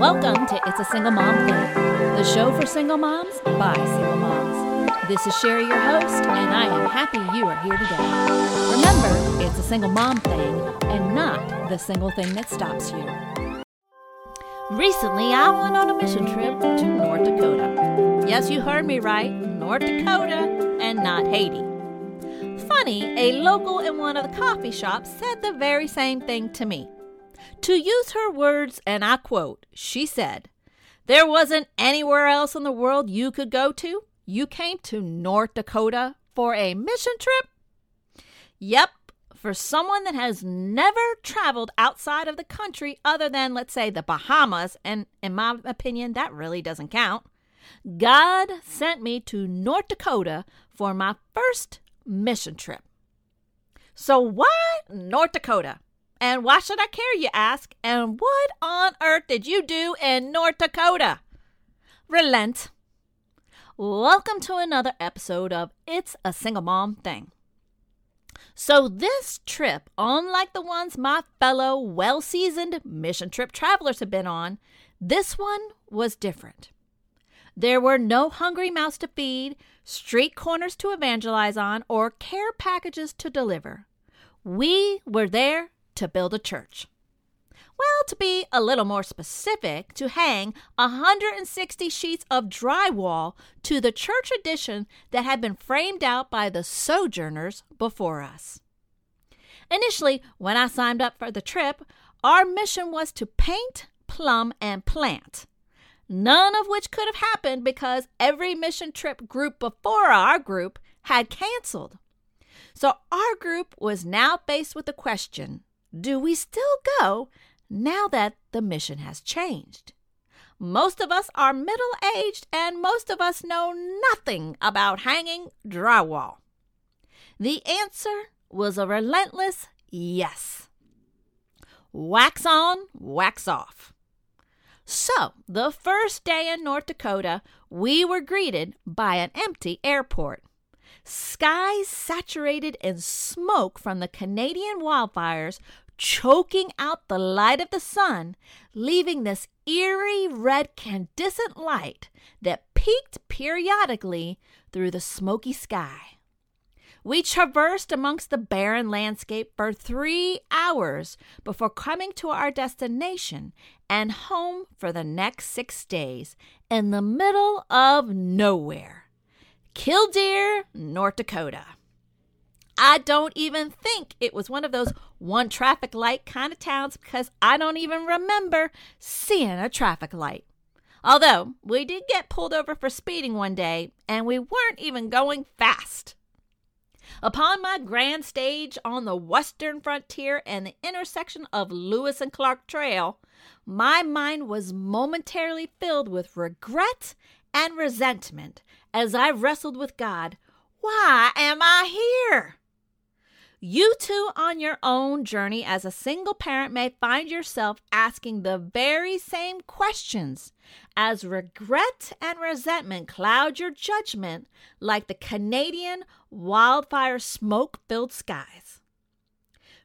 Welcome to It's a Single Mom Thing, the show for single moms by single moms. This is Sherry, your host, and I am happy you are here today. Remember, it's a single mom thing and not the single thing that stops you. Recently, I went on a mission trip to North Dakota. Yes, you heard me right, North Dakota and not Haiti. Funny, a local in one of the coffee shops said the very same thing to me. To use her words, and I quote, she said, There wasn't anywhere else in the world you could go to. You came to North Dakota for a mission trip? Yep, for someone that has never traveled outside of the country other than, let's say, the Bahamas, and in my opinion, that really doesn't count. God sent me to North Dakota for my first mission trip. So, why North Dakota? And why should I care, you ask? And what on earth did you do in North Dakota? Relent. Welcome to another episode of It's a Single Mom Thing. So, this trip, unlike the ones my fellow well seasoned mission trip travelers have been on, this one was different. There were no hungry mouths to feed, street corners to evangelize on, or care packages to deliver. We were there to build a church. Well, to be a little more specific, to hang 160 sheets of drywall to the church addition that had been framed out by the sojourners before us. Initially, when I signed up for the trip, our mission was to paint, plumb, and plant. None of which could have happened because every mission trip group before our group had canceled. So our group was now faced with the question do we still go now that the mission has changed? Most of us are middle aged and most of us know nothing about hanging drywall. The answer was a relentless yes. Wax on, wax off. So, the first day in North Dakota, we were greeted by an empty airport. Skies saturated in smoke from the Canadian wildfires choking out the light of the sun, leaving this eerie red candescent light that peeked periodically through the smoky sky. We traversed amongst the barren landscape for three hours before coming to our destination and home for the next six days in the middle of nowhere. Killdeer, North Dakota. I don't even think it was one of those one traffic light kind of towns because I don't even remember seeing a traffic light. Although we did get pulled over for speeding one day and we weren't even going fast. Upon my grand stage on the western frontier and the intersection of Lewis and Clark Trail, my mind was momentarily filled with regret and resentment as I wrestled with God. Why am I here? You too, on your own journey as a single parent, may find yourself asking the very same questions as regret and resentment cloud your judgment like the Canadian wildfire smoke filled skies.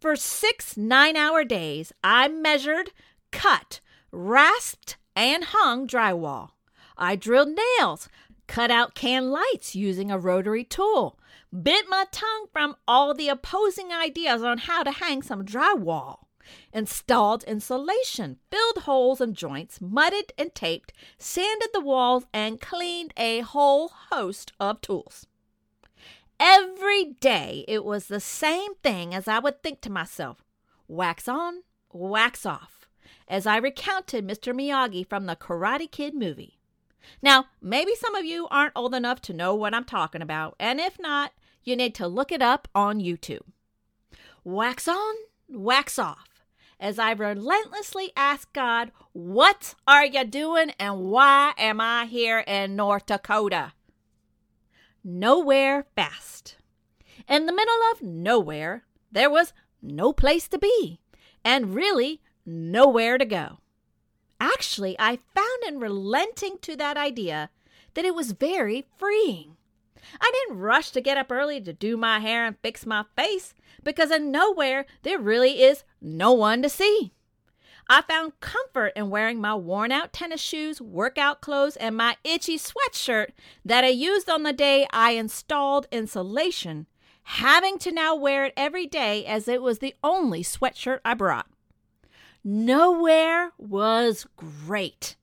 For six nine hour days, I measured, cut, rasped, and hung drywall. I drilled nails, cut out can lights using a rotary tool, bit my tongue from all the opposing ideas on how to hang some drywall, installed insulation, filled holes and joints, mudded and taped, sanded the walls, and cleaned a whole host of tools. Every day it was the same thing as I would think to myself wax on, wax off, as I recounted Mr. Miyagi from the Karate Kid movie. Now, maybe some of you aren't old enough to know what I'm talking about, and if not, you need to look it up on YouTube. Wax on, wax off, as I relentlessly ask God, What are you doing and why am I here in North Dakota? Nowhere fast. In the middle of nowhere, there was no place to be, and really nowhere to go. Actually, I found in relenting to that idea that it was very freeing. I didn't rush to get up early to do my hair and fix my face because in nowhere there really is no one to see. I found comfort in wearing my worn out tennis shoes, workout clothes, and my itchy sweatshirt that I used on the day I installed insulation, having to now wear it every day as it was the only sweatshirt I brought. Nowhere was great.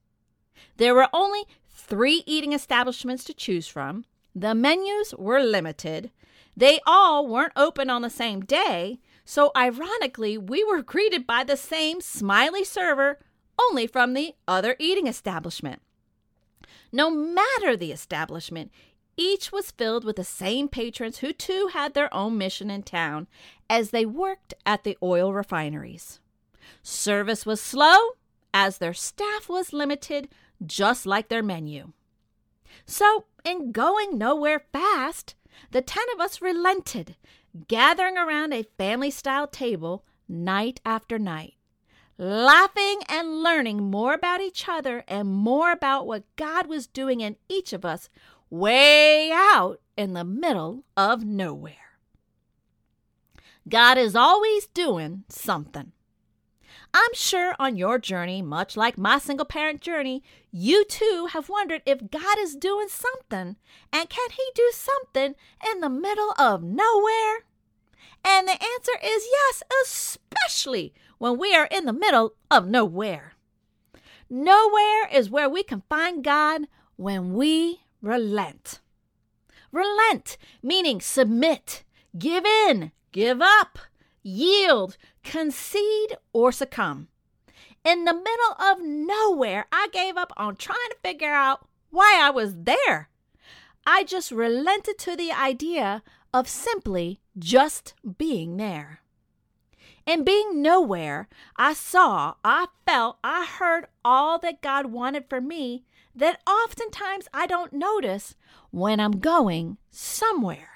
There were only three eating establishments to choose from. The menus were limited. They all weren't open on the same day, so ironically, we were greeted by the same smiley server, only from the other eating establishment. No matter the establishment, each was filled with the same patrons who too had their own mission in town as they worked at the oil refineries. Service was slow as their staff was limited, just like their menu. So, in going nowhere fast, the ten of us relented, gathering around a family style table night after night, laughing and learning more about each other and more about what God was doing in each of us way out in the middle of nowhere. God is always doing something. I'm sure on your journey, much like my single parent journey, you too have wondered if God is doing something and can He do something in the middle of nowhere? And the answer is yes, especially when we are in the middle of nowhere. Nowhere is where we can find God when we relent. Relent, meaning submit, give in, give up, yield, concede, or succumb. In the middle of nowhere, I gave up on trying to figure out why I was there. I just relented to the idea of simply just being there. In being nowhere, I saw, I felt, I heard all that God wanted for me that oftentimes I don't notice when I'm going somewhere.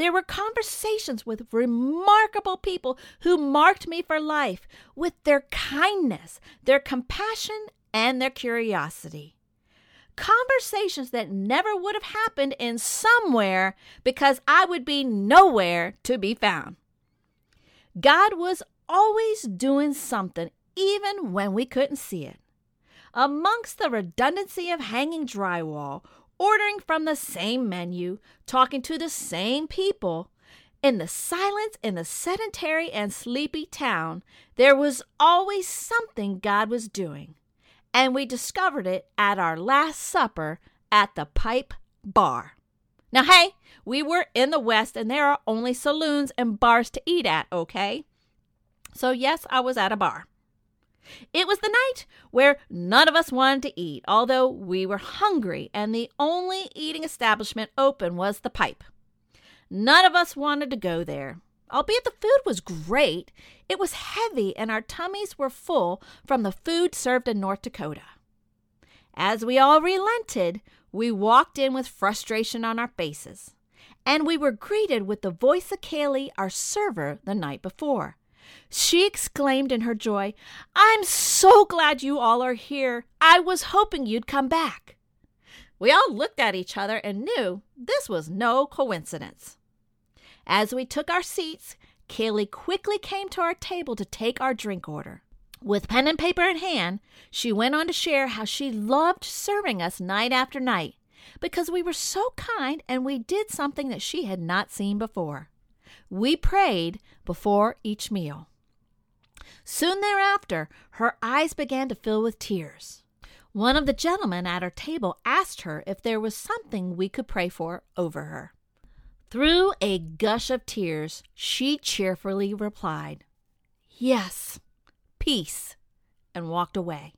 There were conversations with remarkable people who marked me for life with their kindness, their compassion, and their curiosity. Conversations that never would have happened in somewhere because I would be nowhere to be found. God was always doing something, even when we couldn't see it. Amongst the redundancy of hanging drywall ordering from the same menu, talking to the same people. In the silence in the sedentary and sleepy town, there was always something God was doing. And we discovered it at our last supper at the Pipe Bar. Now, hey, we were in the West and there are only saloons and bars to eat at, okay? So, yes, I was at a bar. It was the night where none of us wanted to eat, although we were hungry, and the only eating establishment open was the pipe. None of us wanted to go there. Albeit the food was great, it was heavy and our tummies were full from the food served in North Dakota. As we all relented, we walked in with frustration on our faces, and we were greeted with the voice of Kaylee, our server, the night before. She exclaimed in her joy, I'm so glad you all are here. I was hoping you'd come back. We all looked at each other and knew this was no coincidence. As we took our seats, Kaylee quickly came to our table to take our drink order. With pen and paper in hand, she went on to share how she loved serving us night after night because we were so kind and we did something that she had not seen before. We prayed before each meal. Soon thereafter, her eyes began to fill with tears. One of the gentlemen at our table asked her if there was something we could pray for over her. Through a gush of tears, she cheerfully replied, Yes, peace, and walked away.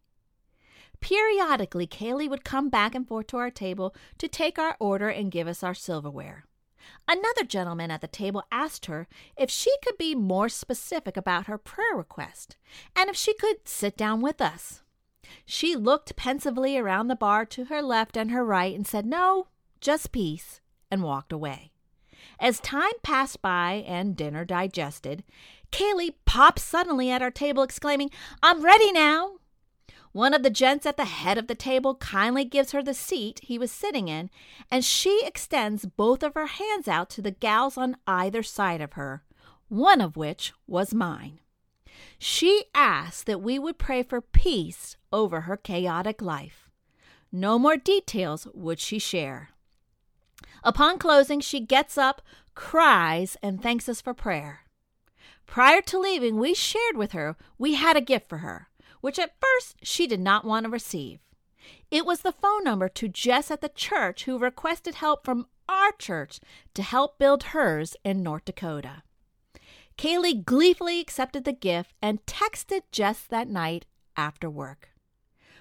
Periodically, Kaylee would come back and forth to our table to take our order and give us our silverware. Another gentleman at the table asked her if she could be more specific about her prayer request and if she could sit down with us. She looked pensively around the bar to her left and her right and said, No, just peace, and walked away. As time passed by and dinner digested, Kaylee popped suddenly at our table, exclaiming, I'm ready now. One of the gents at the head of the table kindly gives her the seat he was sitting in, and she extends both of her hands out to the gals on either side of her, one of which was mine. She asked that we would pray for peace over her chaotic life. No more details would she share. Upon closing, she gets up, cries, and thanks us for prayer. Prior to leaving, we shared with her we had a gift for her, which at first she did not want to receive. It was the phone number to Jess at the church who requested help from our church to help build hers in North Dakota. Kaylee gleefully accepted the gift and texted Jess that night after work.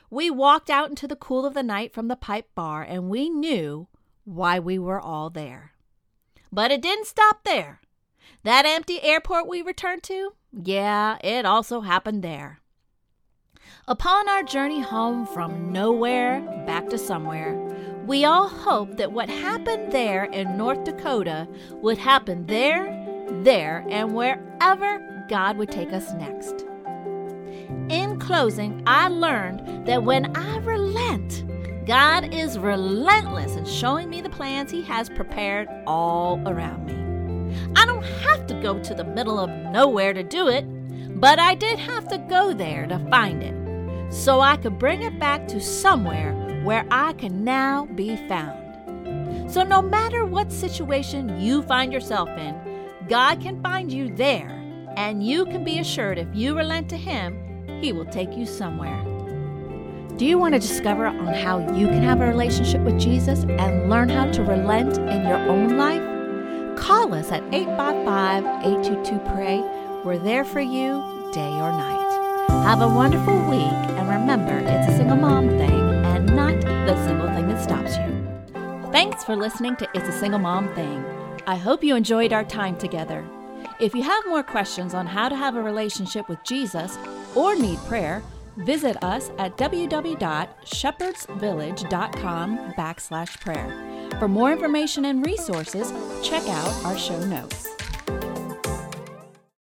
We walked out into the cool of the night from the pipe bar and we knew why we were all there. But it didn't stop there. That empty airport we returned to, yeah, it also happened there. Upon our journey home from nowhere back to somewhere, we all hoped that what happened there in North Dakota would happen there, there, and wherever God would take us next. In closing, I learned that when I relent, God is relentless in showing me the plans He has prepared all around me. I don't have to go to the middle of nowhere to do it, but I did have to go there to find it so I could bring it back to somewhere where I can now be found. So, no matter what situation you find yourself in, God can find you there, and you can be assured if you relent to Him, He will take you somewhere. Do you want to discover on how you can have a relationship with Jesus and learn how to relent in your own life? Call us at 855 822 PRAY. We're there for you day or night. Have a wonderful week, and remember, it's a single mom thing and not the single thing that stops you. Thanks for listening to It's a Single Mom Thing. I hope you enjoyed our time together. If you have more questions on how to have a relationship with Jesus or need prayer, visit us at www.shepherdsvillage.com backslash prayer. For more information and resources, check out our show notes.